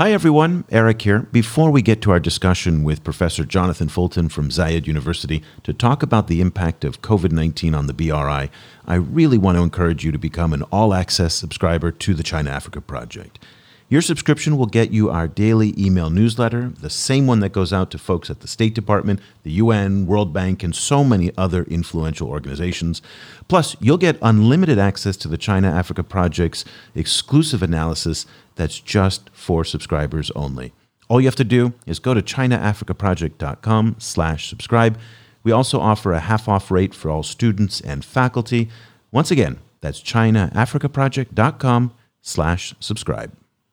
Hi, everyone. Eric here. Before we get to our discussion with Professor Jonathan Fulton from Zayed University to talk about the impact of COVID 19 on the BRI, I really want to encourage you to become an all access subscriber to the China Africa Project. Your subscription will get you our daily email newsletter, the same one that goes out to folks at the State Department, the UN, World Bank, and so many other influential organizations. Plus, you'll get unlimited access to the China Africa Project's exclusive analysis that's just for subscribers only. All you have to do is go to chinaafricaproject.com slash subscribe. We also offer a half-off rate for all students and faculty. Once again, that's chinaafricaproject.com slash subscribe.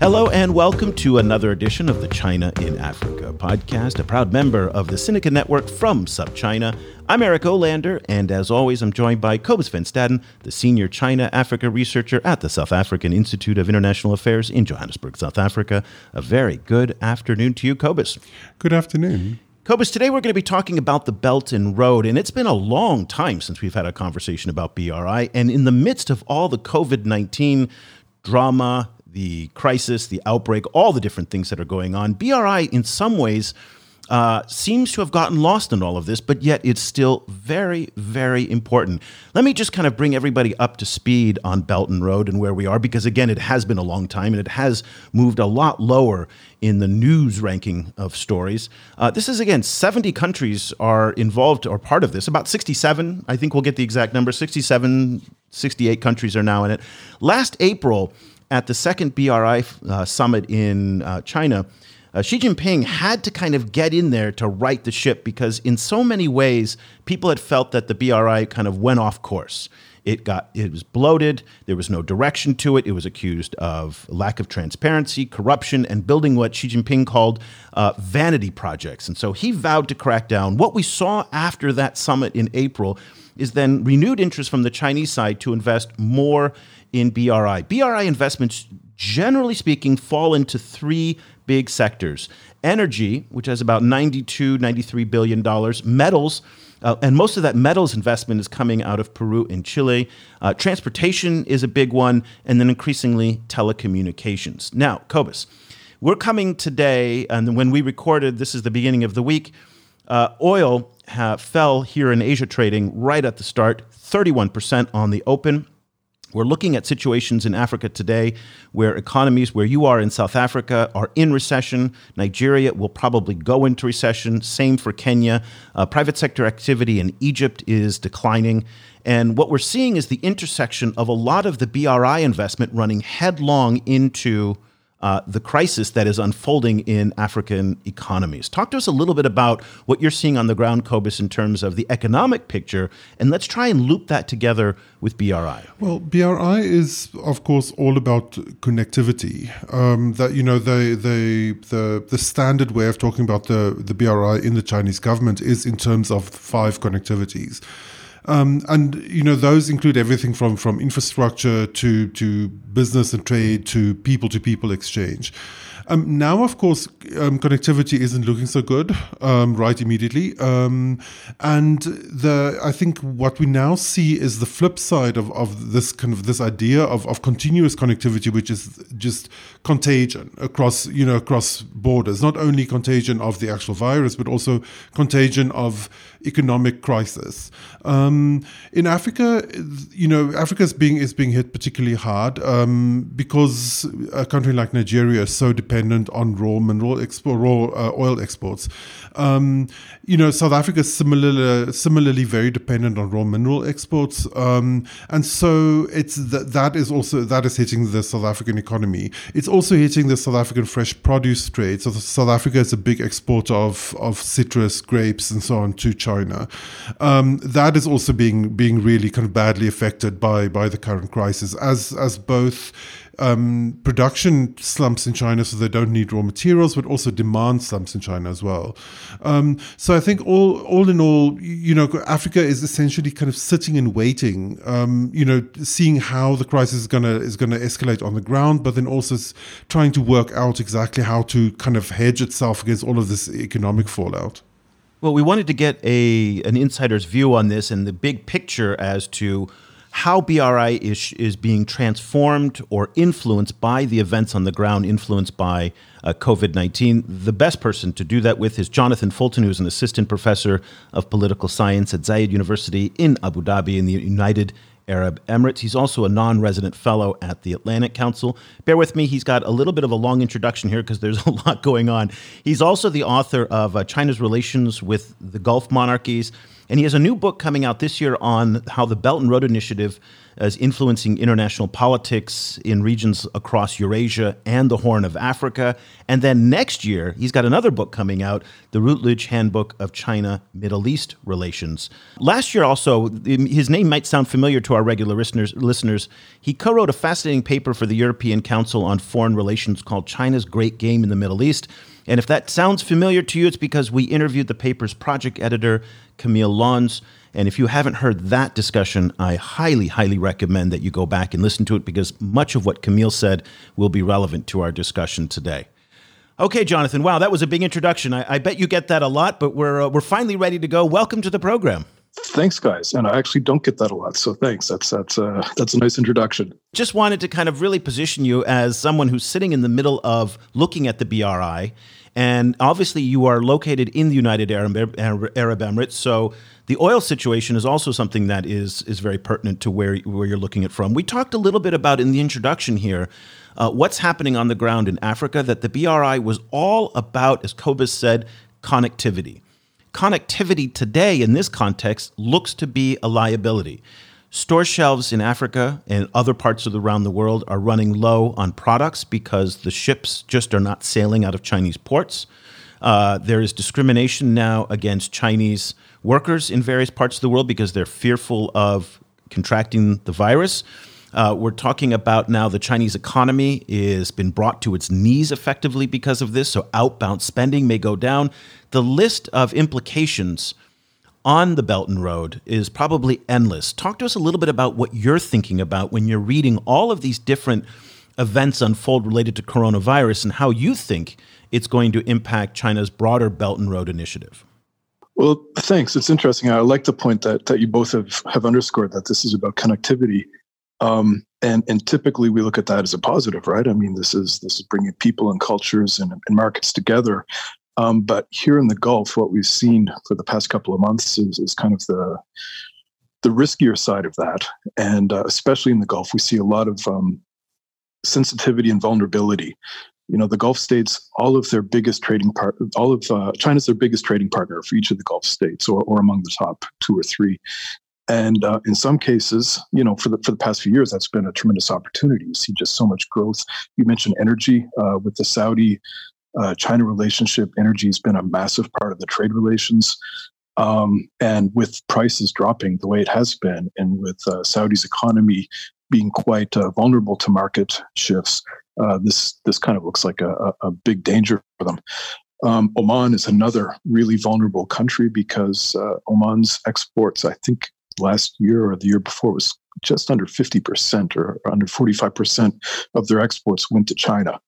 Hello, and welcome to another edition of the China in Africa podcast, a proud member of the Sinica Network from SupChina. I'm Eric Olander, and as always, I'm joined by Cobus Van Staden, the senior China Africa researcher at the South African Institute of International Affairs in Johannesburg, South Africa. A very good afternoon to you, Cobus. Good afternoon. Cobus, today we're going to be talking about the Belt and Road, and it's been a long time since we've had a conversation about BRI. And in the midst of all the COVID 19 drama, the crisis, the outbreak, all the different things that are going on. BRI, in some ways, uh, seems to have gotten lost in all of this, but yet it's still very, very important. Let me just kind of bring everybody up to speed on Belt and Road and where we are, because again, it has been a long time and it has moved a lot lower in the news ranking of stories. Uh, this is again, 70 countries are involved or part of this, about 67, I think we'll get the exact number 67, 68 countries are now in it. Last April, at the second BRI uh, summit in uh, China, uh, Xi Jinping had to kind of get in there to right the ship because, in so many ways, people had felt that the BRI kind of went off course. It got it was bloated. There was no direction to it. It was accused of lack of transparency, corruption, and building what Xi Jinping called uh, vanity projects. And so he vowed to crack down. What we saw after that summit in April is then renewed interest from the Chinese side to invest more in BRI. BRI investments, generally speaking, fall into three big sectors energy, which has about 92, 93 billion dollars, metals. Uh, and most of that metals investment is coming out of Peru and Chile. Uh, transportation is a big one, and then increasingly telecommunications. Now, Cobus, we're coming today, and when we recorded, this is the beginning of the week. Uh, oil ha- fell here in Asia trading right at the start, 31% on the open. We're looking at situations in Africa today where economies, where you are in South Africa, are in recession. Nigeria will probably go into recession. Same for Kenya. Uh, private sector activity in Egypt is declining. And what we're seeing is the intersection of a lot of the BRI investment running headlong into uh, the crisis that is unfolding in African economies. Talk to us a little bit about what you're seeing on the ground, Cobus, in terms of the economic picture, and let's try and loop that together with BRI. Well, BRI is, of course, all about connectivity. Um, that you know, the, the the the standard way of talking about the the BRI in the Chinese government is in terms of five connectivities. Um, and you know those include everything from from infrastructure to to business and trade to people to people exchange. Um, now, of course, um, connectivity isn't looking so good um, right immediately, um, and the I think what we now see is the flip side of, of this kind of this idea of, of continuous connectivity, which is just contagion across you know across borders, not only contagion of the actual virus, but also contagion of economic crisis. Um, in Africa, you know, Africa is being is being hit particularly hard um, because a country like Nigeria is so dependent on raw mineral expo- raw uh, oil exports. Um, you know, South Africa is similarly similarly very dependent on raw mineral exports, um, and so it's th- that is also that is hitting the South African economy. It's also hitting the South African fresh produce trade. So South Africa is a big exporter of of citrus, grapes, and so on to China. China. Um, that is also being being really kind of badly affected by by the current crisis, as as both um, production slumps in China, so they don't need raw materials, but also demand slumps in China as well. Um, so I think all all in all, you know, Africa is essentially kind of sitting and waiting, um, you know, seeing how the crisis is gonna is gonna escalate on the ground, but then also trying to work out exactly how to kind of hedge itself against all of this economic fallout. Well, we wanted to get a an insider's view on this and the big picture as to how BRI is, is being transformed or influenced by the events on the ground, influenced by uh, COVID 19. The best person to do that with is Jonathan Fulton, who's an assistant professor of political science at Zayed University in Abu Dhabi in the United Arab Emirates. He's also a non resident fellow at the Atlantic Council. Bear with me, he's got a little bit of a long introduction here because there's a lot going on. He's also the author of uh, China's Relations with the Gulf Monarchies, and he has a new book coming out this year on how the Belt and Road Initiative is influencing international politics in regions across Eurasia and the Horn of Africa. And then next year, he's got another book coming out, the Routledge Handbook of China Middle East Relations. Last year, also, um, his name might sound familiar to our regular listeners. listeners. He co wrote a fascinating paper for the European Council on Foreign Relations called China's Great Game in the Middle East. And if that sounds familiar to you, it's because we interviewed the paper's project editor, Camille Lons. And if you haven't heard that discussion, I highly, highly recommend that you go back and listen to it because much of what Camille said will be relevant to our discussion today. Okay, Jonathan. Wow, that was a big introduction. I, I bet you get that a lot, but we're uh, we're finally ready to go. Welcome to the program. Thanks, guys. And I actually don't get that a lot, so thanks. That's that's uh, that's a nice introduction. Just wanted to kind of really position you as someone who's sitting in the middle of looking at the BRI, and obviously you are located in the United Arab, Arab Emirates, so the oil situation is also something that is is very pertinent to where where you're looking at from. We talked a little bit about in the introduction here uh, what's happening on the ground in Africa. That the BRI was all about, as Cobus said, connectivity. Connectivity today in this context looks to be a liability. Store shelves in Africa and other parts of the, around the world are running low on products because the ships just are not sailing out of Chinese ports. Uh, there is discrimination now against Chinese workers in various parts of the world because they're fearful of contracting the virus. Uh, we're talking about now the Chinese economy has been brought to its knees effectively because of this, so outbound spending may go down. The list of implications on the Belt and Road is probably endless. Talk to us a little bit about what you're thinking about when you're reading all of these different events unfold related to coronavirus and how you think it's going to impact China's broader Belt and Road initiative. Well, thanks. It's interesting. I like the point that that you both have have underscored that this is about connectivity, um, and and typically we look at that as a positive, right? I mean, this is this is bringing people and cultures and, and markets together. Um, but here in the Gulf, what we've seen for the past couple of months is, is kind of the the riskier side of that, and uh, especially in the Gulf, we see a lot of um, sensitivity and vulnerability. You know the gulf states all of their biggest trading part all of uh, china's their biggest trading partner for each of the gulf states or, or among the top two or three. And uh, in some cases you know for the for the past few years that's been a tremendous opportunity. You see just so much growth. You mentioned energy uh, with the saudi uh, china relationship energy has been a massive part of the trade relations um, and with prices dropping the way it has been and with uh, saudi's economy being quite uh, vulnerable to market shifts uh, this this kind of looks like a, a big danger for them. Um, Oman is another really vulnerable country because uh, Oman's exports, I think, last year or the year before was just under 50% or under 45% of their exports went to China.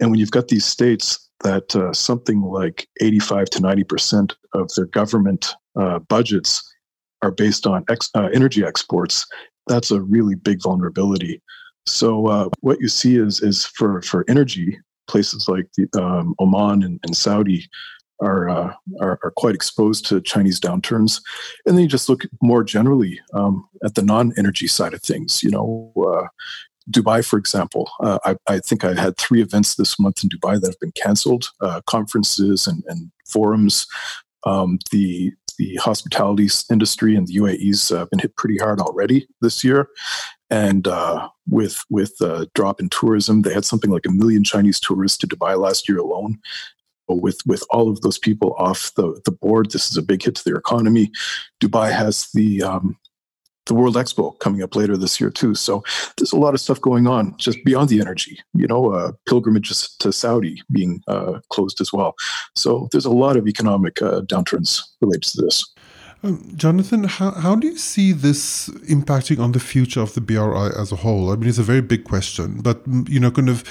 And when you've got these states that uh, something like 85 to 90% of their government uh, budgets are based on ex- uh, energy exports, that's a really big vulnerability. So uh, what you see is is for for energy, places like the, um, Oman and, and Saudi are, uh, are, are quite exposed to Chinese downturns, and then you just look more generally um, at the non-energy side of things. You know, uh, Dubai, for example, uh, I, I, think I had three events this month in Dubai that have been canceled, uh, conferences and, and forums. Um, the the hospitality industry in the UAE's uh, been hit pretty hard already this year, and uh, with with a drop in tourism, they had something like a million Chinese tourists to Dubai last year alone. With with all of those people off the, the board, this is a big hit to their economy. Dubai has the um, the World Expo coming up later this year too. So there's a lot of stuff going on just beyond the energy. You know, uh, pilgrimages to Saudi being uh, closed as well. So there's a lot of economic uh, downturns related to this. Um, Jonathan, how, how do you see this impacting on the future of the BRI as a whole? I mean, it's a very big question, but you know, kind of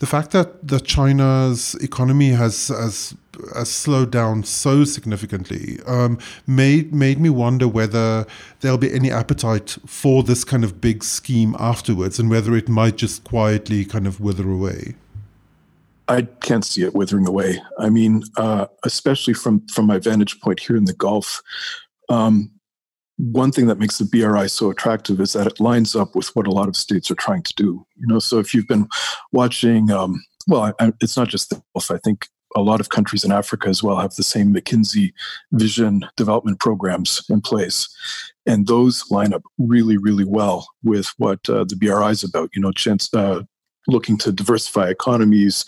the fact that, that China's economy has has, has slowed down so significantly um, made made me wonder whether there'll be any appetite for this kind of big scheme afterwards, and whether it might just quietly kind of wither away. I can't see it withering away. I mean, uh, especially from from my vantage point here in the Gulf, um, one thing that makes the BRI so attractive is that it lines up with what a lot of states are trying to do. You know, so if you've been watching, um, well, I, it's not just the Gulf. I think a lot of countries in Africa as well have the same McKinsey vision development programs in place. And those line up really, really well with what uh, the BRI is about. You know, chance, uh, looking to diversify economies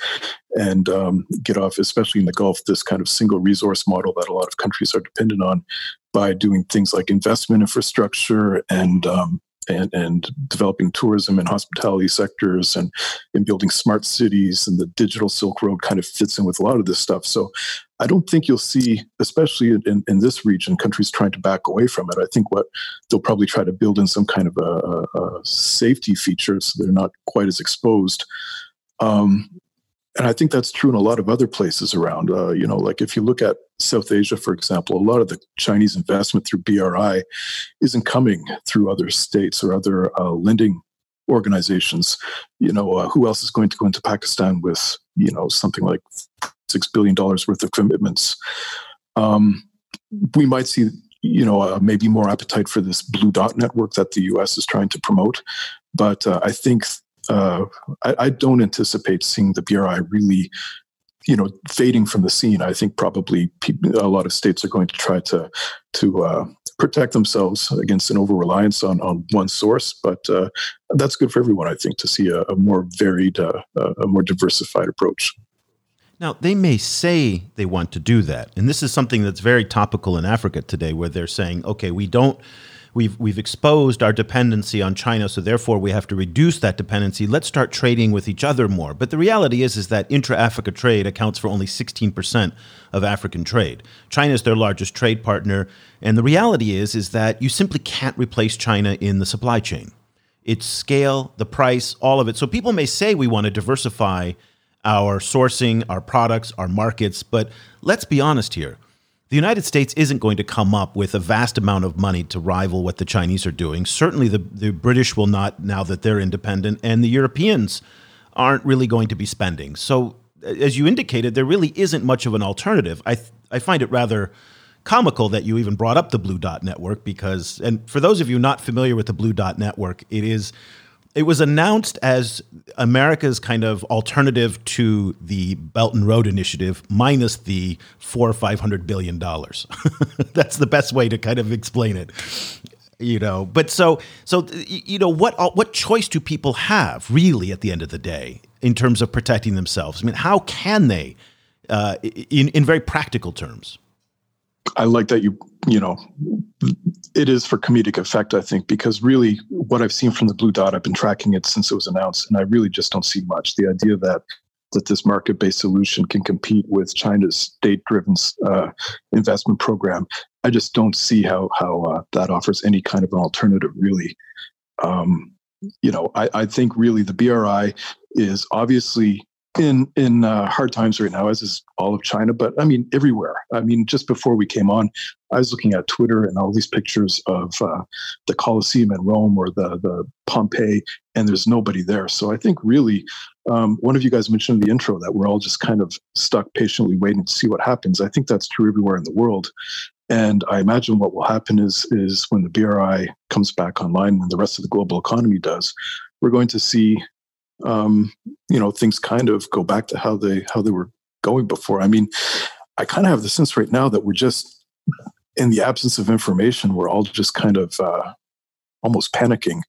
and um, get off, especially in the Gulf, this kind of single resource model that a lot of countries are dependent on by doing things like investment infrastructure and um, and, and developing tourism and hospitality sectors and, and building smart cities and the digital Silk Road kind of fits in with a lot of this stuff. So I don't think you'll see, especially in, in this region, countries trying to back away from it. I think what they'll probably try to build in some kind of a, a, safety feature so they're not quite as exposed. Um, and I think that's true in a lot of other places around. Uh, you know, like if you look at South Asia, for example, a lot of the Chinese investment through BRI isn't coming through other states or other uh, lending organizations. You know, uh, who else is going to go into Pakistan with you know something like six billion dollars worth of commitments? Um, we might see you know uh, maybe more appetite for this blue dot network that the U.S. is trying to promote, but uh, I think uh, I, I, don't anticipate seeing the BRI really, you know, fading from the scene. I think probably people, a lot of states are going to try to to uh, protect themselves against an over reliance on on one source. But uh, that's good for everyone, I think, to see a, a more varied, uh, a more diversified approach. Now, they may say they want to do that. And this is something that's very topical in Africa today, where they're saying, okay, we don't we've we've exposed our dependency on China, so therefore we have to reduce that dependency. Let's start trading with each other more. But the reality is is that intra-Africa trade accounts for only 16% of African trade. China is their largest trade partner, and the reality is is that you simply can't replace China in the supply chain. Its scale, the price, all of it. So people may say we want to diversify our sourcing, our products, our markets, but let's be honest here the United States isn't going to come up with a vast amount of money to rival what the Chinese are doing. Certainly, the, the British will not now that they're independent, and the Europeans aren't really going to be spending. So, as you indicated, there really isn't much of an alternative. I, th- I find it rather comical that you even brought up the Blue Dot Network because, and for those of you not familiar with the Blue Dot Network, it is it was announced as America's kind of alternative to the Belt and Road Initiative, minus the four or five hundred billion dollars. That's the best way to kind of explain it. You know, but so so you know what what choice do people have really at the end of the day in terms of protecting themselves? I mean, how can they, uh, in in very practical terms? I like that you you know it is for comedic effect, I think, because really what I've seen from the Blue Dot, I've been tracking it since it was announced, and I really just don't see much. The idea that that this market-based solution can compete with China's state-driven uh, investment program, I just don't see how how uh, that offers any kind of an alternative. Really, um, you know, I, I think really the BRI is obviously in in uh, hard times right now, as is all of China, but I mean everywhere. I mean, just before we came on, I was looking at Twitter and all these pictures of uh, the Colosseum in Rome or the the Pompeii, and there's nobody there. So I think really, um, one of you guys mentioned in the intro that we're all just kind of stuck patiently waiting to see what happens. I think that's true everywhere in the world. And I imagine what will happen is is when the BRI comes back online when the rest of the global economy does, we're going to see um, you know things kind of go back to how they how they were going before. I mean, I kind of have the sense right now that we're just in the absence of information, we're all just kind of uh, almost panicking.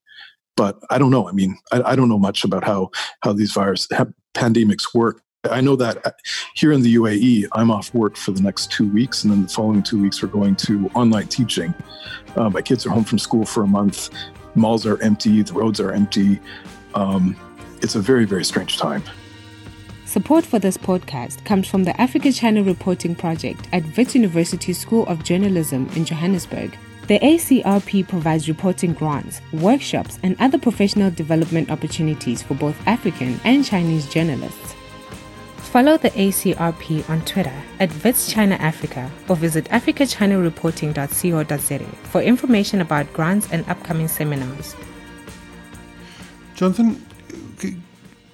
But I don't know. I mean, I, I, don't know much about how how these virus pandemics work. I know that uh, here in the UAE, I'm off work for the next two weeks, and then the following two weeks we're going to online teaching. Uh, my kids are home from school for a month. Malls are empty. The roads are empty. Um, it's a very, very strange time. Support for this podcast comes from the Africa China Reporting Project at Wits University School of Journalism in Johannesburg. The ACRP provides reporting grants, workshops, and other professional development opportunities for both African and Chinese journalists. Follow the ACRP on Twitter at Wits China Africa or visit africachinareporting.co.za for information about grants and upcoming seminars. Jonathan,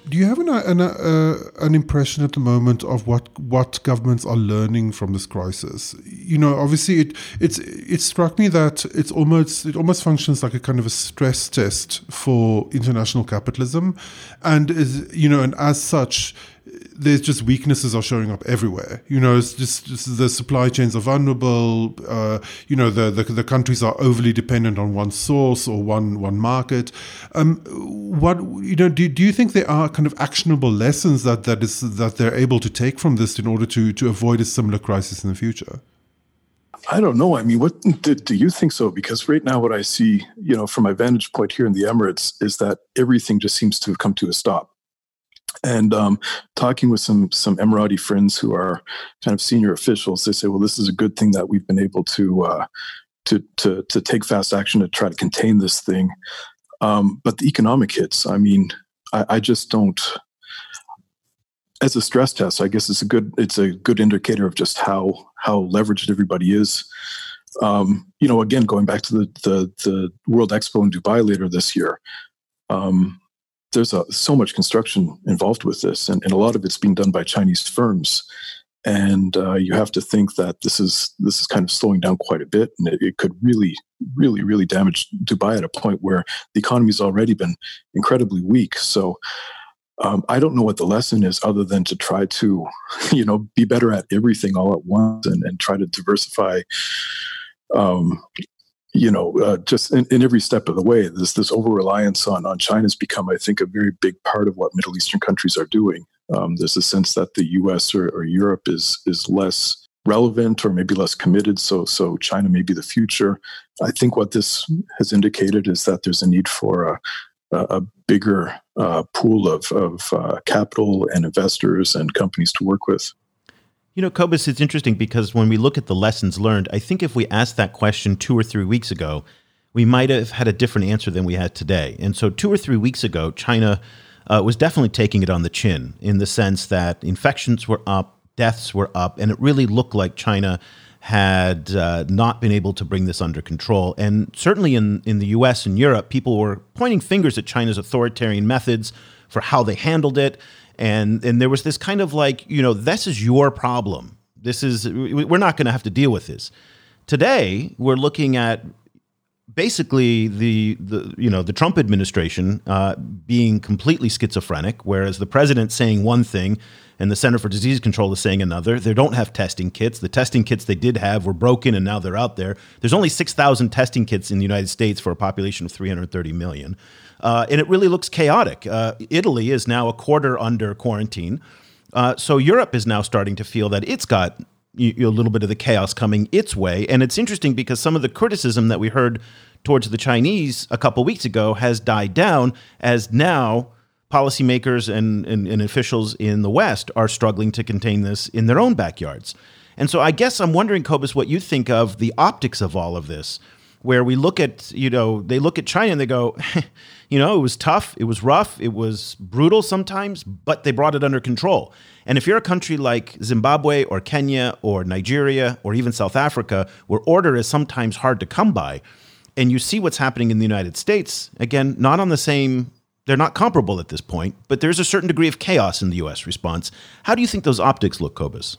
do you have an an, uh, an impression at the moment of what what governments are learning from this crisis? You know, obviously, it it's it struck me that it's almost it almost functions like a kind of a stress test for international capitalism, and is you know, and as such, there's just weaknesses are showing up everywhere. You know, it's just, just the supply chains are vulnerable. Uh, you know, the, the, the countries are overly dependent on one source or one one market. Um, what you know, do, do you think there are kind of actionable lessons that that is that they're able to take from this in order to to avoid a similar crisis in the future? I don't know. I mean, what do, do, you think so? Because right now, what I see, you know, from my vantage point here in the Emirates, is that everything just seems to have come to a stop and um, talking with some some Emirati friends who are kind of senior officials, they say, "Well, this is a good thing that we've been able to uh, to to to take fast action to try to contain this thing." Um, but the economic hits, I mean, I, I, just don't. As a stress test, I guess it's a good it's a good indicator of just how how leveraged everybody is. Um, you know, again, going back to the the the World Expo in Dubai later this year. Um, there's a, so much construction involved with this, and, and a lot of it's being done by Chinese firms. And uh, you have to think that this is this is kind of slowing down quite a bit, and it, it could really, really, really damage Dubai at a point where the economy's already been incredibly weak. So um, I don't know what the lesson is other than to try to, you know, be better at everything all at once and, and try to diversify um, you know, uh, just in, in, every step of the way, this this over reliance on on China has become, I think, a very big part of what Middle Eastern countries are doing. Um, there's a sense that the U.S. Or, or, Europe is is less relevant or maybe less committed. So so China may be the future. I think what this has indicated is that there's a need for a, a bigger uh, pool of of uh, capital and investors and companies to work with. You know, Cobus, it's interesting because when we look at the lessons learned, I think if we asked that question two or three weeks ago, we might have had a different answer than we had today. And so, two or three weeks ago, China uh, was definitely taking it on the chin in the sense that infections were up, deaths were up, and it really looked like China had uh, not been able to bring this under control. And certainly in, in the US and Europe, people were pointing fingers at China's authoritarian methods for how they handled it and and there was this kind of like you know this is your problem this is we're not going to have to deal with this today we're looking at basically the the you know the Trump administration uh, being completely schizophrenic, whereas the president saying one thing and the Center for Disease Control is saying another. They don't have testing kits. The testing kits they did have were broken, and now they're out there. There's only six thousand testing kits in the United States for a population of 330 million. Uh, and it really looks chaotic. Uh, Italy is now a quarter under quarantine. Uh, so Europe is now starting to feel that it's got a little bit of the chaos coming its way. And it's interesting because some of the criticism that we heard towards the Chinese a couple weeks ago has died down as now policymakers and, and, and officials in the West are struggling to contain this in their own backyards. And so I guess I'm wondering, Cobus, what you think of the optics of all of this where we look at, you know, they look at China and they go, you know, it was tough, it was rough, it was brutal sometimes, but they brought it under control. And if you're a country like Zimbabwe or Kenya or Nigeria or even South Africa, where order is sometimes hard to come by, and you see what's happening in the United States, again, not on the same they're not comparable at this point, but there's a certain degree of chaos in the US response. How do you think those optics look, Cobus?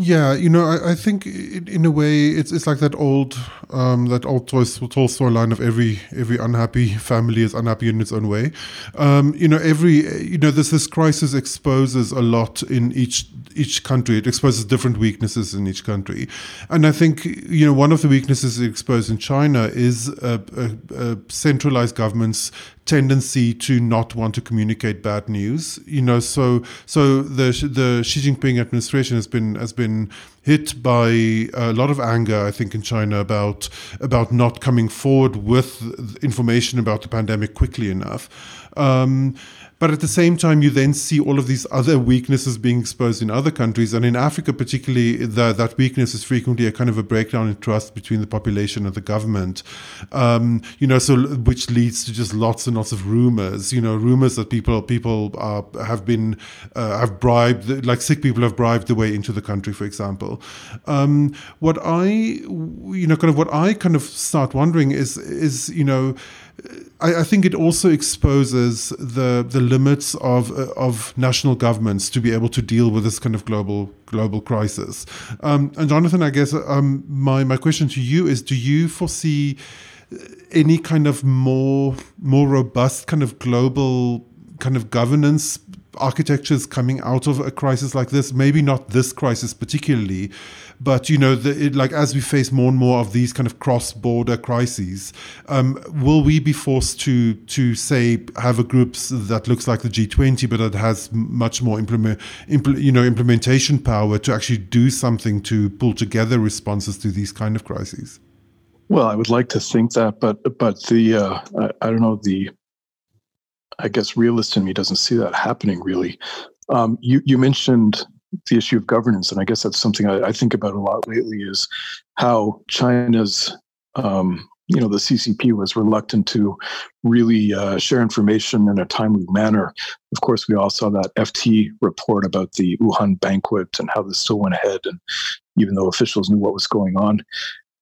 Yeah, you know, I, I think in, a way it's it's like that old um, that old Tolstoy line of every every unhappy family is unhappy in its own way. Um, you know, every you know this this crisis exposes a lot in each each country. It exposes different weaknesses in each country, and I think you know one of the weaknesses exposed in China is a centralized government's tendency to not want to communicate bad news. You know, so so the the Xi Jinping administration has been has been hit by a lot of anger, I think, in China about about not coming forward with information about the pandemic quickly enough. Um, but at the same time, you then see all of these other weaknesses being exposed in other countries. And in Africa, particularly, the, that weakness is frequently a kind of a breakdown in trust between the population and the government. Um, you know, so which leads to just lots and lots of rumors. You know, rumors that people people are, have been uh, have bribed, like sick people have bribed the way into the country, for example. Um, what I, you know, kind of what I kind of start wondering is is you know I, I, think it also exposes the the limits of uh, of national governments to be able to deal with this kind of global global crisis. Um, and Jonathan, I guess um, my my question to you is: Do you foresee any kind of more more robust kind of global kind of governance architectures coming out of a crisis like this? Maybe not this crisis particularly, but you know, the, it, like as we face more and more of these kind of cross-border crises, um, will we be forced to to say have a group that looks like the G20, but that has much more implement, impl, you know, implementation power to actually do something to pull together responses to these kind of crises? Well, I would like to think that, but but the uh, I, I don't know the I guess realist in me doesn't see that happening really. Um, you you mentioned the issue of governance, and I guess that's something I, I think about a lot lately. Is how China's um, you know the CCP was reluctant to really uh, share information in a timely manner. Of course, we all saw that FT report about the Wuhan banquet and how this still went ahead, and even though officials knew what was going on.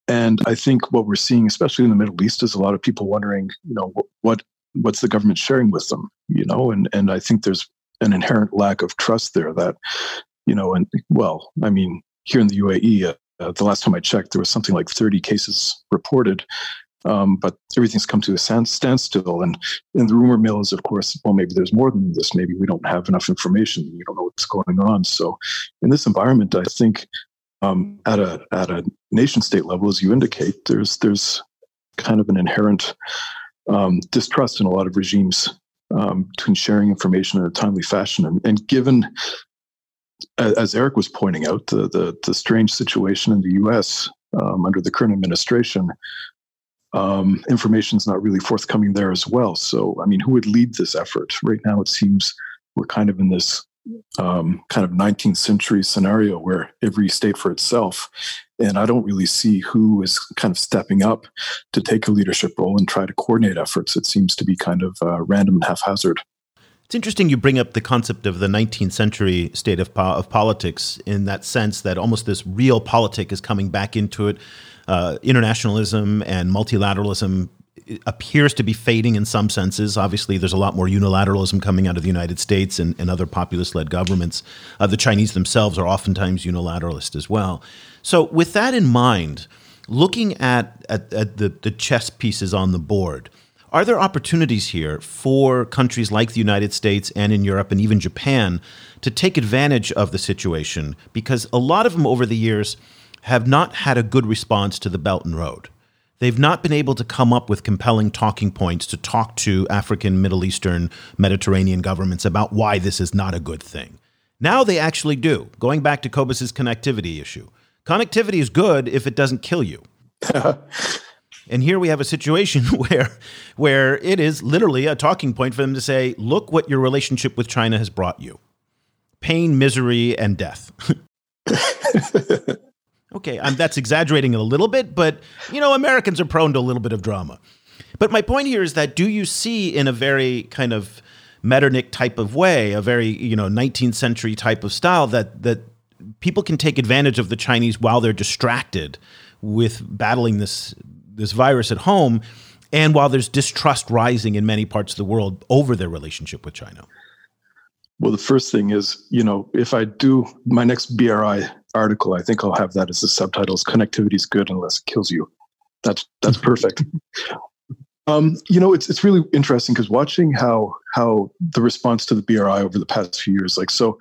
And I think what we're seeing, especially in the Middle East, is a lot of people wondering, you know, what what's the government sharing with them, you know, and and I think there's an inherent lack of trust there that you know, and well, I mean, here in the UAE, uh, uh, the last time I checked, there was something like 30 cases reported, um, but everything's come to a stand, standstill. And, and the rumor mill is, of course, well, maybe there's more than this. Maybe we don't have enough information. We don't know what's going on. So, in this environment, I think um, at a at a nation state level, as you indicate, there's there's kind of an inherent um, distrust in a lot of regimes um, between sharing information in a timely fashion. And, and given as Eric was pointing out, the the, the strange situation in the U.S. Um, under the current administration, um, information is not really forthcoming there as well. So, I mean, who would lead this effort? Right now, it seems we're kind of in this um, kind of 19th century scenario where every state for itself. And I don't really see who is kind of stepping up to take a leadership role and try to coordinate efforts. It seems to be kind of uh, random and haphazard. It's interesting you bring up the concept of the 19th century state of, po- of politics in that sense that almost this realpolitik is coming back into it. Uh, internationalism and multilateralism appears to be fading in some senses. Obviously, there's a lot more unilateralism coming out of the United States and, and other populist led governments. Uh, the Chinese themselves are oftentimes unilateralist as well. So, with that in mind, looking at, at, at the, the chess pieces on the board, are there opportunities here for countries like the United States and in Europe and even Japan to take advantage of the situation? Because a lot of them over the years have not had a good response to the Belt and Road. They've not been able to come up with compelling talking points to talk to African, Middle Eastern, Mediterranean governments about why this is not a good thing. Now they actually do. Going back to Cobus's connectivity issue. Connectivity is good if it doesn't kill you. And here we have a situation where, where it is literally a talking point for them to say, look what your relationship with China has brought you pain, misery, and death. okay, I'm, that's exaggerating a little bit, but you know, Americans are prone to a little bit of drama. But my point here is that do you see in a very kind of Metternich type of way, a very you know 19th century type of style that that people can take advantage of the Chinese while they're distracted with battling this this virus at home, and while there's distrust rising in many parts of the world over their relationship with China? Well, the first thing is, you know, if I do my next BRI article, I think I'll have that as the subtitles. Connectivity is good unless it kills you. That's that's perfect. Um, you know, it's it's really interesting because watching how how the response to the BRI over the past few years, like so,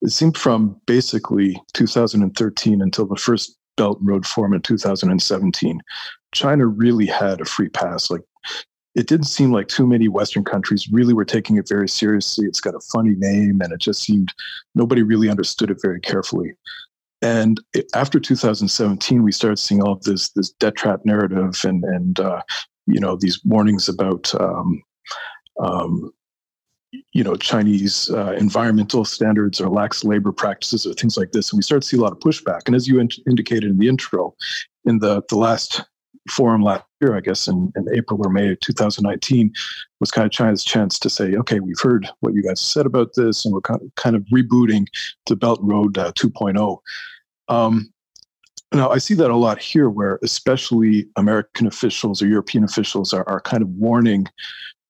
it seemed from basically 2013 until the first Belt and Road Forum in 2017, China really had a free pass. Like it didn't seem like too many Western countries really were taking it very seriously. It's got a funny name, and it just seemed nobody really understood it very carefully. And after 2017, we started seeing all of this this debt trap narrative and and uh, you know these warnings about um, um, you know Chinese uh, environmental standards or lax labor practices or things like this, and we started to see a lot of pushback. And as you in- indicated in the intro, in the the last forum last year, I guess in, in April or May of 2019, was kind of China's chance to say, okay, we've heard what you guys said about this, and we're kind of rebooting the Belt Road uh, 2.0. Um, now, I see that a lot here, where especially American officials or European officials are, are kind of warning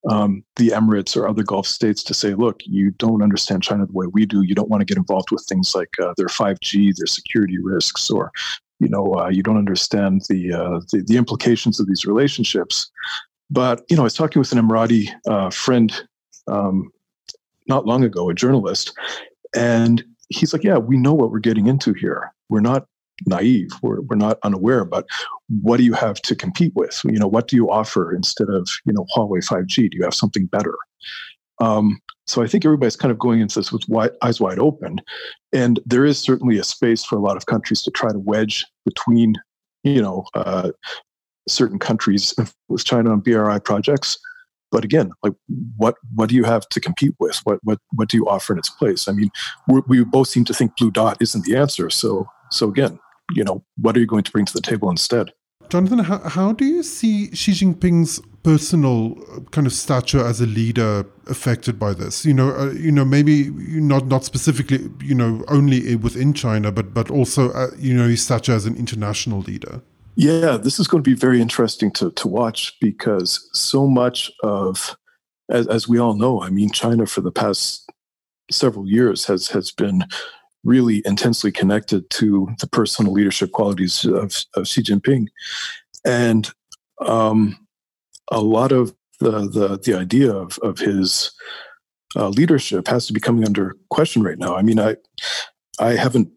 um, the Emirates or other Gulf states to say, look, you don't understand China the way we do. You don't want to get involved with things like uh, their 5G, their security risks, or you know, uh, you don't understand the, uh, the, the implications of these relationships. But you know, I was talking with an Emirati uh, friend um, not long ago, a journalist, and he's like, "Yeah, we know what we're getting into here. We're not naive. We're, we're not unaware, but what do you have to compete with? You know, what do you offer instead of, you know, Huawei 5G? Do you have something better? Um, so I think everybody's kind of going into this with wide, eyes wide open. And there is certainly a space for a lot of countries to try to wedge between, you know, uh, certain countries with China on BRI projects. But again, like what what do you have to compete with? What what what do you offer in its place? I mean, we both seem to think Blue Dot isn't the answer. So so again, you know, what are you going to bring to the table instead? Jonathan, how, how do you see Xi Jinping's personal uh, kind of stature as a leader affected by this? You know, uh, you know, maybe not not specifically, you know, only within China, but but also, uh, you know, his stature as an international leader. Yeah, this is going to be very interesting to to watch because so much of, as, as we all know, I mean, China for the past several years has has been really intensely connected to the personal leadership qualities of, of Xi Jinping. And um, a lot of the, the, the idea of, of his uh, leadership has to be coming under question right now. I mean, I, I haven't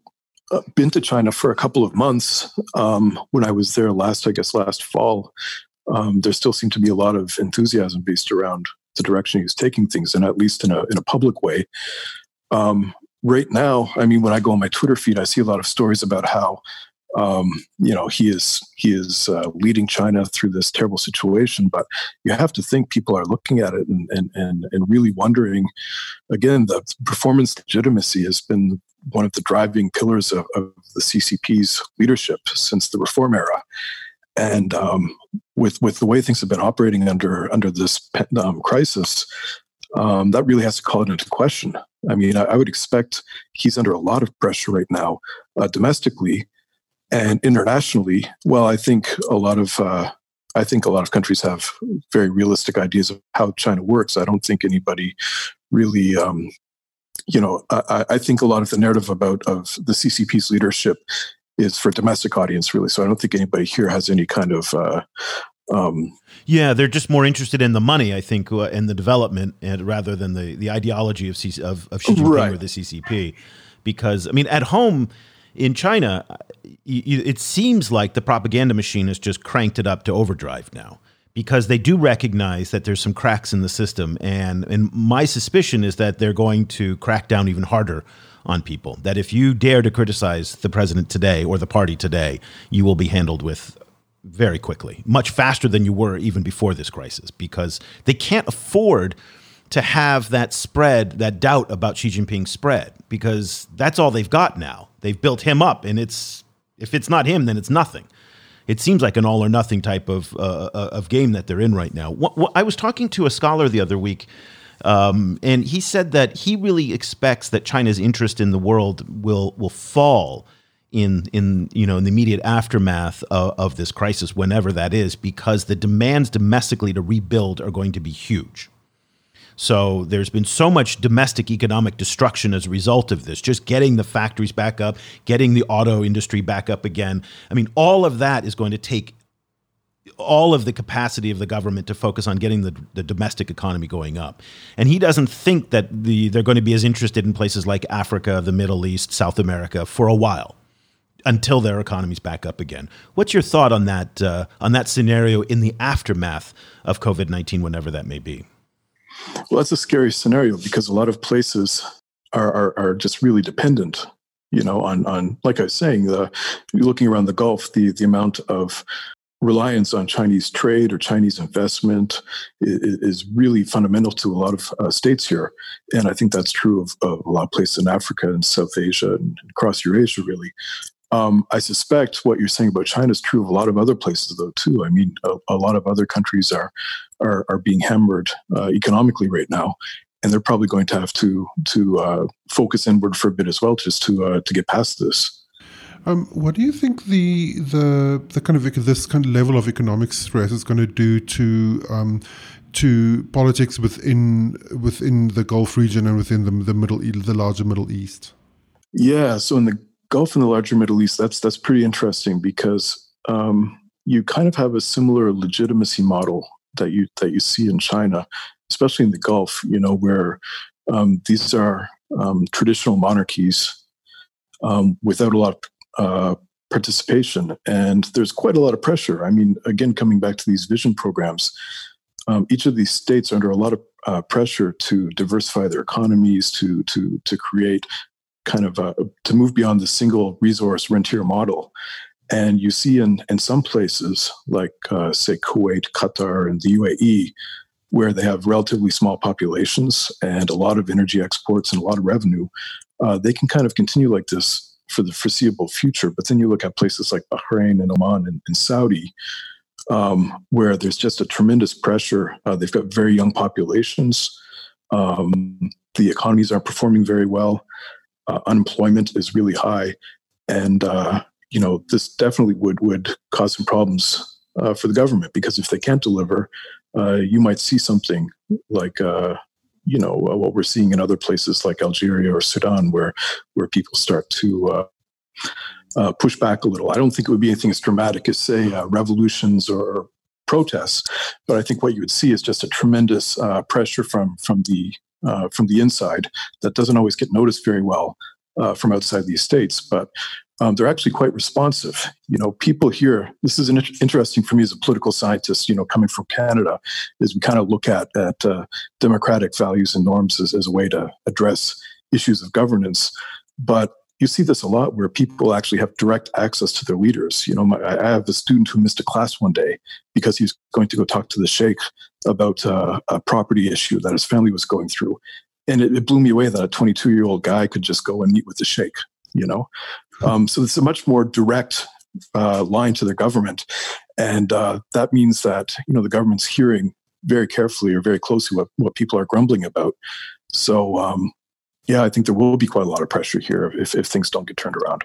uh, been to China for a couple of months. Um, when I was there last, I guess last fall, um, there still seemed to be a lot of enthusiasm based around the direction he was taking things, and at least in a in a public way. Um, right now, I mean, when I go on my Twitter feed, I see a lot of stories about how, um, you know, he is he is uh, leading China through this terrible situation. But you have to think people are looking at it and and and, and really wondering. Again, the performance legitimacy has been one of the driving pillars of, of the CCP's leadership since the reform era. And um, with with the way things have been operating under under this um, crisis, um, that really has to call it into question. I mean, I, I, would expect he's under a lot of pressure right now, uh, domestically and internationally. Well, I think a lot of uh, I think a lot of countries have very realistic ideas of how China works. I don't think anybody really, um, you know, I, I, think a lot of the narrative about of the CCP's leadership is for domestic audience, really. So I don't think anybody here has any kind of uh, um, yeah, they're just more interested in the money, I think, uh, and the development, and rather than the the ideology of C- of, of Xi Jinping right. or the CCP. Because I mean, at home in China, it seems like the propaganda machine has just cranked it up to overdrive now because they do recognize that there's some cracks in the system and and my suspicion is that they're going to crack down even harder on people that if you dare to criticize the president today or the party today you will be handled with very quickly, much faster than you were even before this crisis, because they can't afford to have that spread, that doubt about Xi Jinping's spread, because that's all they've got now. They've built him up, and it's if it's not him, then it's nothing. It seems like an all or nothing type of uh, uh of game that they're in right now. What, what, I was talking to a scholar the other week. Um, and he said that he really expects that China's interest in the world will will fall in in you know in the immediate aftermath of, of, this crisis, whenever that is, because the demands domestically to rebuild are going to be huge. So there's been so much domestic economic destruction as a result of this, just getting the factories back up, getting the auto industry back up again. I mean, all of that is going to take all of the capacity of the government to focus on getting the, the domestic economy going up. And he doesn't think that the, they're going to be as interested in places like Africa, the Middle East, South America for a while until their economies back up again. What's your thought on that uh, on that scenario in the aftermath of COVID nineteen, whenever that may be? Well, that's a scary scenario because a lot of places are are, are just really dependent. You know, on on like I was saying, the looking around the Gulf, the the amount of reliance on Chinese trade or Chinese investment is, really fundamental to a lot of uh, states here. And I think that's true of, of, a lot of places in Africa and South Asia and across Eurasia, really. Um, I suspect what you're saying about China is true of a lot of other places, though, too. I mean, a, a lot of other countries are are, are being hammered uh, economically right now, and they're probably going to have to to uh, focus inward for a bit as well, just to uh, to get past this. Um, what do you think the the the kind of this kind of level of economic stress is going to do to um, to politics within within the Gulf region and within the the middle the larger Middle East? Yeah, so in the Gulf and the larger Middle East, that's that's pretty interesting because um, you kind of have a similar legitimacy model that you that you see in China, especially in the Gulf. You know, where um, these are um, traditional monarchies um, without a lot of uh, participation. And there's quite a lot of pressure. I mean, again, coming back to these vision programs, um, each of these states are under a lot of uh, pressure to diversify their economies, to to to create kind of a, to move beyond the single resource rentier model. And you see in in some places like uh, say Kuwait, Qatar, and the UAE, where they have relatively small populations and a lot of energy exports and a lot of revenue, uh, they can kind of continue like this for the foreseeable future. But then you look at places like Bahrain and Oman and, and Saudi, um, where there's just a tremendous pressure. Uh, they've got very young populations. Um, the economies aren't performing very well. Uh, unemployment is really high, and uh, you know this definitely would would cause some problems uh, for the government because if they can't deliver, uh, you might see something like uh, you know uh, what we're seeing in other places like Algeria or Sudan, where where people start to push back a little. I don't think it would be anything as dramatic as say revolutions or protests, but I think what you would see is just a tremendous uh, pressure from from the uh, from the inside that doesn't always get noticed very well from outside these states, but um, they're actually quite responsive. You know, people here. This is an, interesting for me as a political scientist. You know, coming from Canada, is we kind of look at at uh, democratic values and norms as, as a way to address issues of governance. But you see this a lot where people actually have direct access to their leaders. You know, my, I have a student who missed a class one day because he's going to go talk to the sheikh about uh, a property issue that his family was going through. And it, it blew me away that a 22 year old guy could just go and meet with the sheikh you know um, so it's a much more direct uh, line to the government and uh, that means that you know the government's hearing very carefully or very closely what, what people are grumbling about so um, yeah i think there will be quite a lot of pressure here if, if things don't get turned around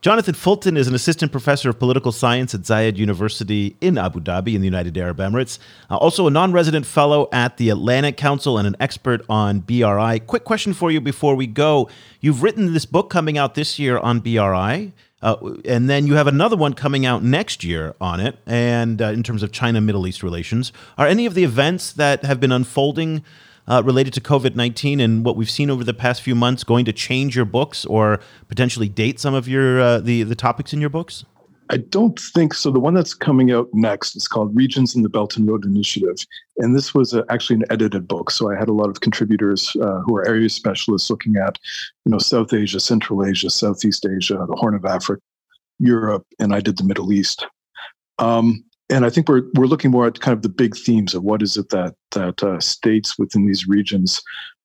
Jonathan Fulton is an assistant professor of political science at Zayed University in Abu Dhabi in the United Arab Emirates. Uh, also, a non resident fellow at the Atlantic Council and an expert on BRI. Quick question for you before we go. You've written this book coming out this year on BRI. Uh, and then you have another one coming out next year on it, and uh, in terms of China Middle East relations. Are any of the events that have been unfolding uh, related to COVID 19 and what we've seen over the past few months going to change your books or potentially date some of your uh, the, the topics in your books? I don't think so. The one that's coming out next is called Regions in the Belt and Road Initiative. And this was a, actually an edited book. So I had a lot of contributors uh, who are area specialists looking at, you know, South Asia, Central Asia, Southeast Asia, the Horn of Africa, Europe, and I did the Middle East. Um, and I think we're we're looking more at kind of the big themes of what is it that that uh, states within these regions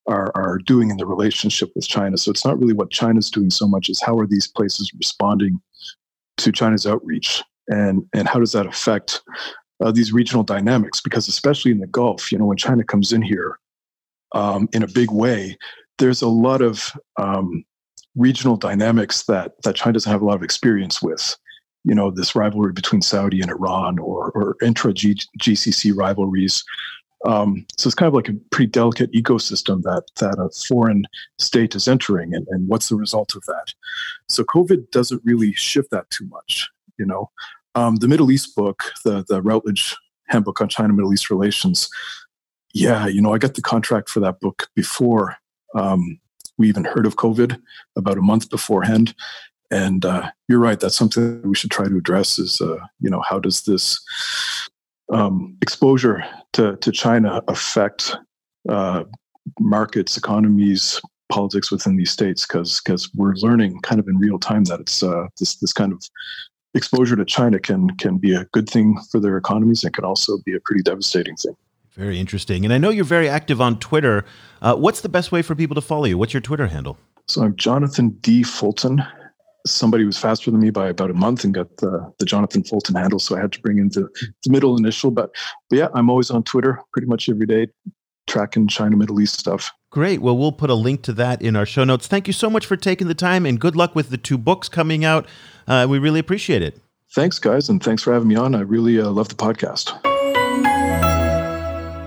are are doing in the relationship with China. So it's not really what China's doing so much as how are these places responding to China's outreach, and and how does that affect uh, these regional dynamics? Because especially in the Gulf, you know, when China comes in here um, in a big way, there's a lot of um, regional dynamics that that China doesn't have a lot of experience with you know this rivalry between Saudi and Iran or or intra GCC rivalries Um, so it's kind of like a pretty delicate ecosystem that that a foreign state is entering, and, and what's the result of that? So COVID doesn't really shift that too much, you know. Um, the Middle East book, the the Routledge Handbook on China Middle East Relations, yeah, you know, I got the contract for that book before um, we even heard of COVID, about a month beforehand. And uh, you're right. That's something that we should try to address. Is uh, you know how does this um, exposure to, to China affect uh, markets, economies, politics within these states? Because because we're learning kind of in real time that it's uh, this this kind of exposure to China can can be a good thing for their economies and can also be a pretty devastating thing. Very interesting. And I know you're very active on Twitter. Uh, what's the best way for people to follow you? What's your Twitter handle? So I'm Jonathan D. Fulton somebody was faster than me by about a month and got the, the Jonathan Fulton handle. So I had to bring in the, the middle initial. But, but yeah, I'm always on Twitter pretty much every day, tracking China, Middle East stuff. Great. Well, we'll put a link to that in our show notes. Thank you so much for taking the time and good luck with the two books coming out. Uh, we really appreciate it. Thanks, guys. And thanks for having me on. I really uh, love the podcast.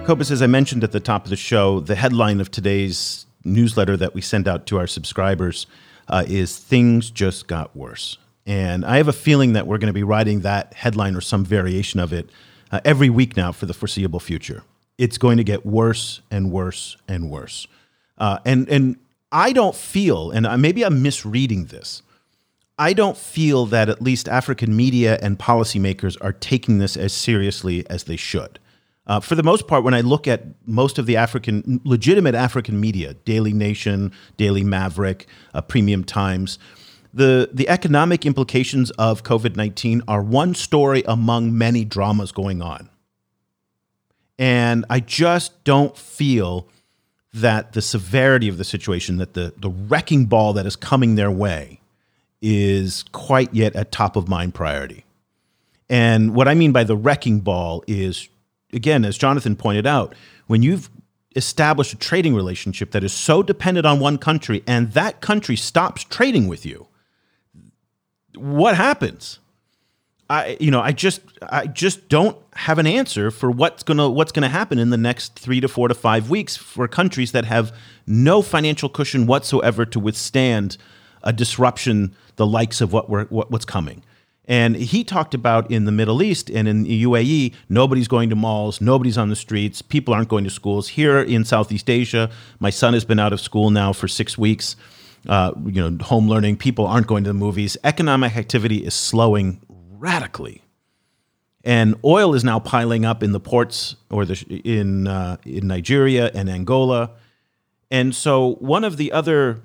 Cobus, as I mentioned at the top of the show, the headline of today's newsletter that we send out to our subscribers uh, is things just got worse. And I have a feeling that we're going to be writing that headline or some variation of it uh, every week now for the foreseeable future. It's going to get worse and worse and worse. Uh, and and I don't feel, and maybe I'm misreading this. I don't feel that at least African media and policymakers are taking this as seriously as they should. Uh, for the most part, when I look at most of the African, legitimate African media, Daily Nation, Daily Maverick, uh, Premium Times, the, the economic implications of COVID 19 are one story among many dramas going on. And I just don't feel that the severity of the situation, that the, the wrecking ball that is coming their way, is quite yet a top of mind priority. And what I mean by the wrecking ball is again, as Jonathan pointed out, when you've established a trading relationship that is so dependent on one country and that country stops trading with you, what happens? I you know I just I just don't have an answer for what's gonna what's gonna happen in the next three to four to five weeks for countries that have no financial cushion whatsoever to withstand a disruption the likes of what we're what, what's coming. And he talked about in the Middle East and in the UAE, nobody's going to malls, nobody's on the streets, people aren't going to schools. Here in Southeast Asia, my son has been out of school now for six weeks. Uh, you know, home learning, people aren't going to the movies. Economic activity is slowing radically. And oil is now piling up in the ports or the, in, uh, in Nigeria and Angola. And so, one of the other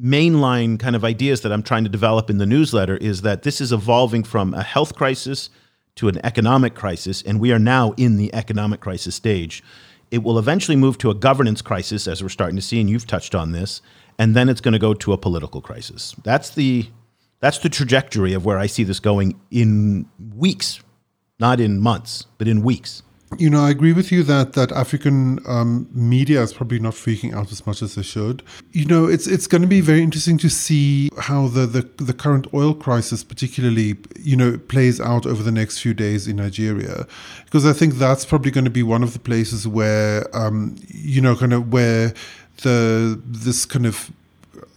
mainline kind of ideas that I'm trying to develop in the newsletter is that this is evolving from a health crisis to an economic crisis, and we are now in the economic crisis stage. It will eventually move to a governance crisis, as we're starting to see, and you've touched on this, and then it's going to go to a political crisis. That's the that's the trajectory of where I see this going in weeks, not in months, but in weeks. You know, I agree with you that that African um, media is probably not freaking out as much as they should. You know, it's it's going to be very interesting to see how the, the the current oil crisis, particularly, you know, plays out over the next few days in Nigeria, because I think that's probably going to be one of the places where, um, you know, kind of where the this kind of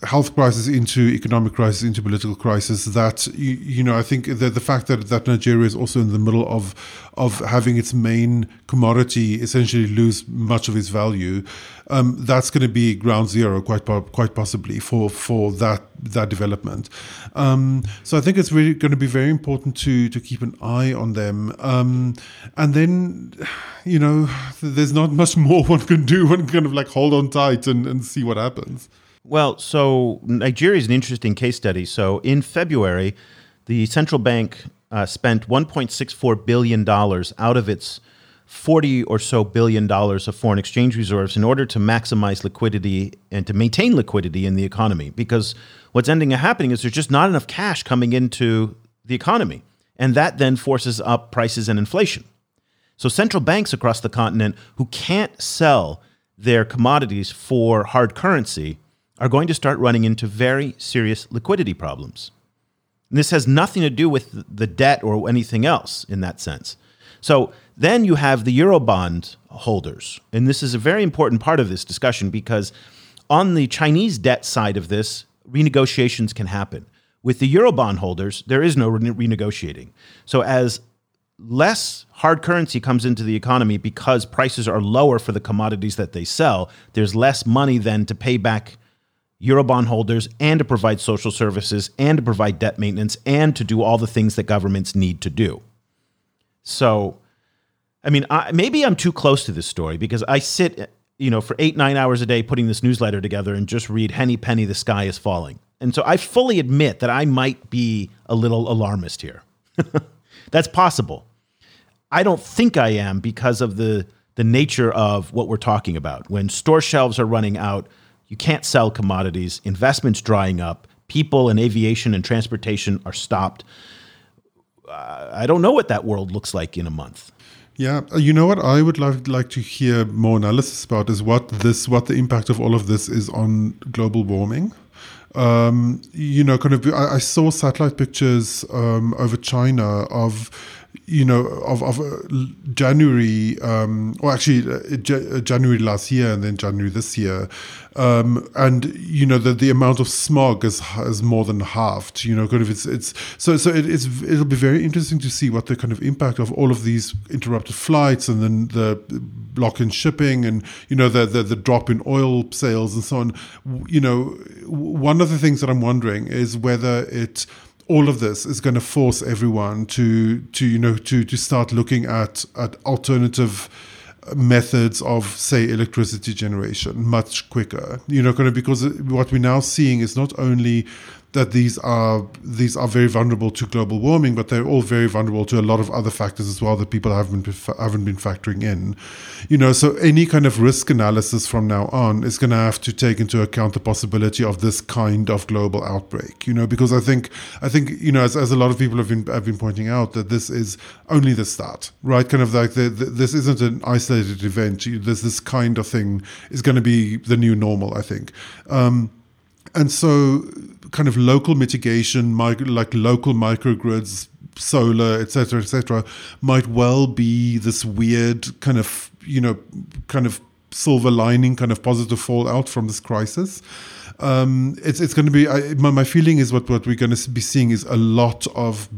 health crisis into economic crisis into political crisis that you, you know I think that the fact that that Nigeria is also in the middle of of having its main commodity essentially lose much of its value um, that's going to be ground zero quite quite possibly for for that that development. Um, so I think it's really going to be very important to to keep an eye on them. Um, and then you know there's not much more one can do. One kind of like hold on tight and, and see what happens well, so Nigeria is an interesting case study. So in February, the central bank uh, spent 1.64 billion dollars out of its 40 or so billion dollars of foreign exchange reserves in order to maximize liquidity and to maintain liquidity in the economy. Because what's ending up happening is there's just not enough cash coming into the economy. And that then forces up prices and inflation. So central banks across the continent who can't sell their commodities for hard currency are going to start running into very serious liquidity problems. And this has nothing to do with the debt or anything else in that sense. So then you have the Eurobond holders. And this is a very important part of this discussion because on the Chinese debt side of this, renegotiations can happen. With the Eurobond holders, there is no re- renegotiating. So as less hard currency comes into the economy because prices are lower for the commodities that they sell, there's less money then to pay back Eurobond holders and to provide social services and to provide debt maintenance and to do all the things that governments need to do. So, I mean, I, maybe I'm too close to this story because I sit, you know, for eight, nine hours a day putting this newsletter together and just read Henny Penny, the sky is falling. And so I fully admit that I might be a little alarmist here. That's possible. I don't think I am because of the the nature of what we're talking about. When store shelves are running out, you can't sell commodities, investments drying up, people and aviation and transportation are stopped. Uh, I don't know what that world looks like in a month. Yeah, uh, you know what I would like like to hear more analysis about is what this what the impact of all of this is on global warming. Um, you know, kind of I, I saw satellite pictures um, over China of you know, of, of uh, January, um, or actually uh, uh, January last year and then January this year. Um, and, you know, the, the amount of smog is, is more than halved, you know, kind of it's, it's so, so it, it's, it'll be very interesting to see what the kind of impact of all of these interrupted flights and then the block in shipping and, you know, the, the, the drop in oil sales and so on. You know, one of the things that I'm wondering is whether it, all of this is going to force everyone to to you know to to start looking at at alternative uh, methods of say electricity generation much quicker you know kind of because uh, what we're now seeing is not only that these are these are very vulnerable to global warming, but they're all very vulnerable to a lot of other factors as well that people haven't been, haven't been factoring in. You know, so any kind of risk analysis from now on is going to have to take into account the possibility of this kind of global outbreak. You know, because I think I think you know as, as a lot of people have been have been pointing out that this is only the start, right? Kind of like the, the, this isn't an isolated event. There's this kind of thing is going to be the new normal. I think. Um, and so kind of local mitigation, like local microgrids, solar, etc., etc., might well be this weird kind of you know kind of silver lining, kind of positive fallout from this crisis. Um, it's it's going to be I, my, my feeling is what what we're going to be seeing is a lot of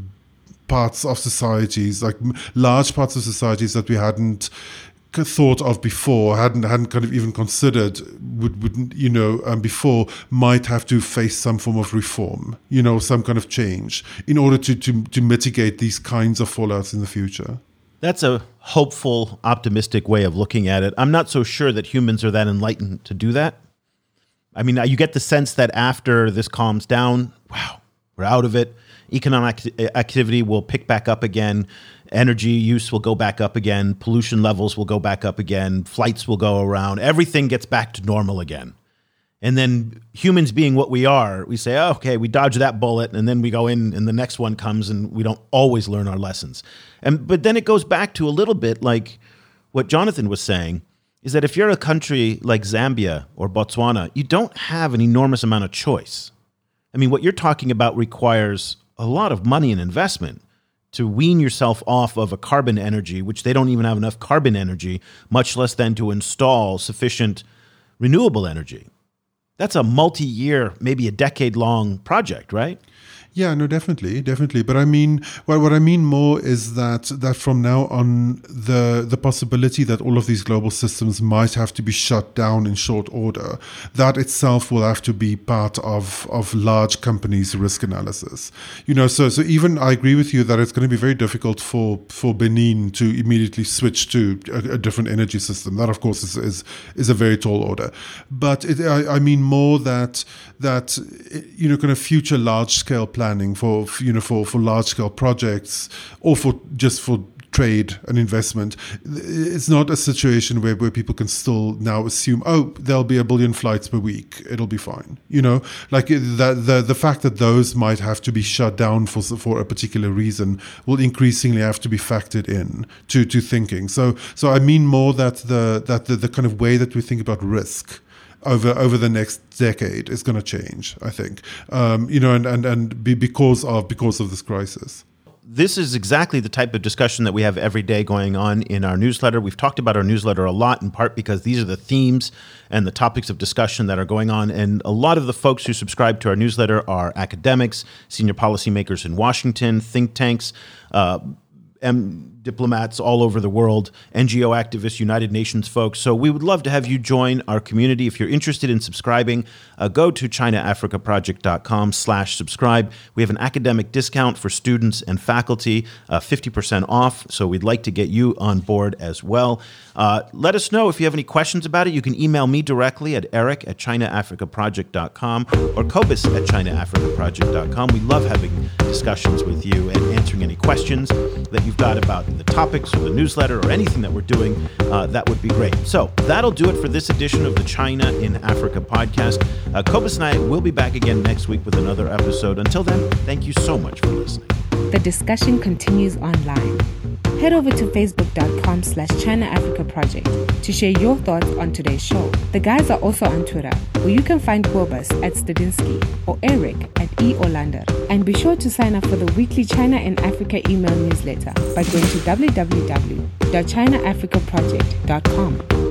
parts of societies, like large parts of societies that we hadn't thought of before, hadn't hadn't kind of even considered, would would you know um, before might have to face some form of reform, you know, some kind of change in order to to to mitigate these kinds of fallouts in the future. That's a hopeful, optimistic way of looking at it. I'm not so sure that humans are that enlightened to do that. I mean, you get the sense that after this calms down, wow, we're out of it. Economic activity will pick back up again energy use will go back up again, pollution levels will go back up again, flights will go around, everything gets back to normal again. And then humans being what we are, we say, oh, okay, we dodge that bullet, and then we go in, and the next one comes, and we don't always learn our lessons. And but then it goes back to a little bit like what Jonathan was saying, is that if you're a country like Zambia or Botswana, you don't have an enormous amount of choice. I mean, what you're talking about requires a lot of money and investment to wean yourself off of a carbon energy, which they don't even have enough carbon energy, much less than to install sufficient renewable energy. That's a multi year, maybe a decade long project, right? Yeah, no, definitely, definitely. But I mean, what what I mean more is that that from now on, the the possibility that all of these global systems might have to be shut down in short order, that itself will have to be part of of large companies' risk analysis. You know, so so even I agree with you that it's going to be very difficult for for Benin to immediately switch to a, a different energy system. That, of course, is is, is a very tall order. But it, I, I mean more that that you know, kind of future large scale planning for you know for for large scale projects or for just for trade and investment. It's not a situation where, where people can still now assume, oh, there'll be a billion flights per week. It'll be fine. You know, like the, the, the fact that those might have to be shut down for, for a particular reason will increasingly have to be factored in to, to thinking. So, so I mean more that the, that the, the kind of way that we think about risk over over the next decade is going to change. I think, um, you know, and and and be because of because of this crisis. this is exactly the type of discussion that we have every day going on in our newsletter. We've talked about our newsletter a lot, in part because these are the themes and the topics of discussion that are going on. And a lot of the folks who subscribe to our newsletter are academics, senior policymakers in Washington, think tanks. Uh, and diplomats all over the world, NGO activists, United Nations folks. So we would love to have you join our community. If you're interested in subscribing, uh, go to ChinaAfricaProject.com slash subscribe. We have an academic discount for students and faculty, uh, 50% off. So we'd like to get you on board as well. Uh, let us know if you have any questions about it. You can email me directly at eric at ChinaAfricaProject.com or Cobus at ChinaAfricaProject.com. We love having discussions with you and answering any questions that you've got about the topics or the newsletter or anything that we're doing, uh, that would be great. So that'll do it for this edition of the China in Africa podcast. Uh, and I will be back again next week with another episode. Until then, thank you so much for listening. The discussion continues online. Head over to facebook.com slash China Africa Project to share your thoughts on today's show. The guys are also on Twitter, where you can find Cobus at stadenesque or Eric at E. Olander. And be sure to sign up for the weekly China and Africa email newsletter by going to www.chinaafricaproject.com.